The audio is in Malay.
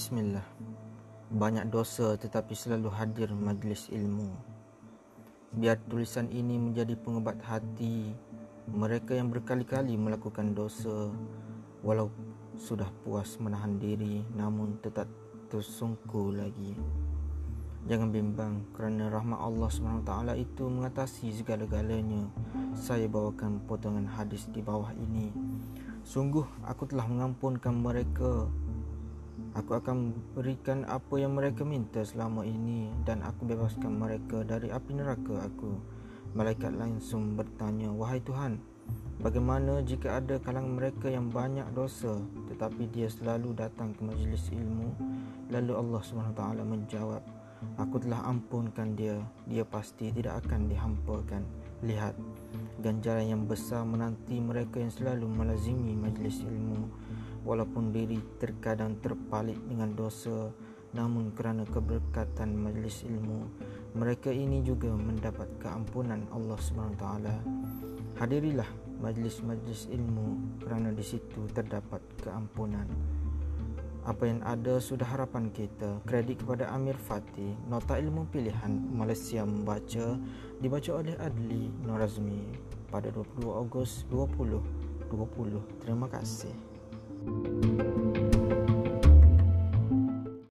Bismillah. Banyak dosa tetapi selalu hadir majlis ilmu. Biar tulisan ini menjadi pengubat hati mereka yang berkali-kali melakukan dosa walau sudah puas menahan diri namun tetap tersungkur lagi. Jangan bimbang kerana rahmat Allah SWT itu mengatasi segala-galanya. Saya bawakan potongan hadis di bawah ini. Sungguh aku telah mengampunkan mereka Aku akan berikan apa yang mereka minta selama ini dan aku bebaskan mereka dari api neraka aku. Malaikat langsung bertanya, Wahai Tuhan, bagaimana jika ada kalangan mereka yang banyak dosa tetapi dia selalu datang ke majlis ilmu? Lalu Allah SWT menjawab, Aku telah ampunkan dia, dia pasti tidak akan dihampakan. Lihat, ganjaran yang besar menanti mereka yang selalu melazimi majlis ilmu walaupun diri terkadang terpalit dengan dosa namun kerana keberkatan majlis ilmu mereka ini juga mendapat keampunan Allah SWT hadirilah majlis-majlis ilmu kerana di situ terdapat keampunan. Apa yang ada sudah harapan kita. Kredit kepada Amir Fatih nota ilmu pilihan Malaysia membaca dibaca oleh Adli Norazmi pada 22 Ogos 2020 terima kasih Thank you.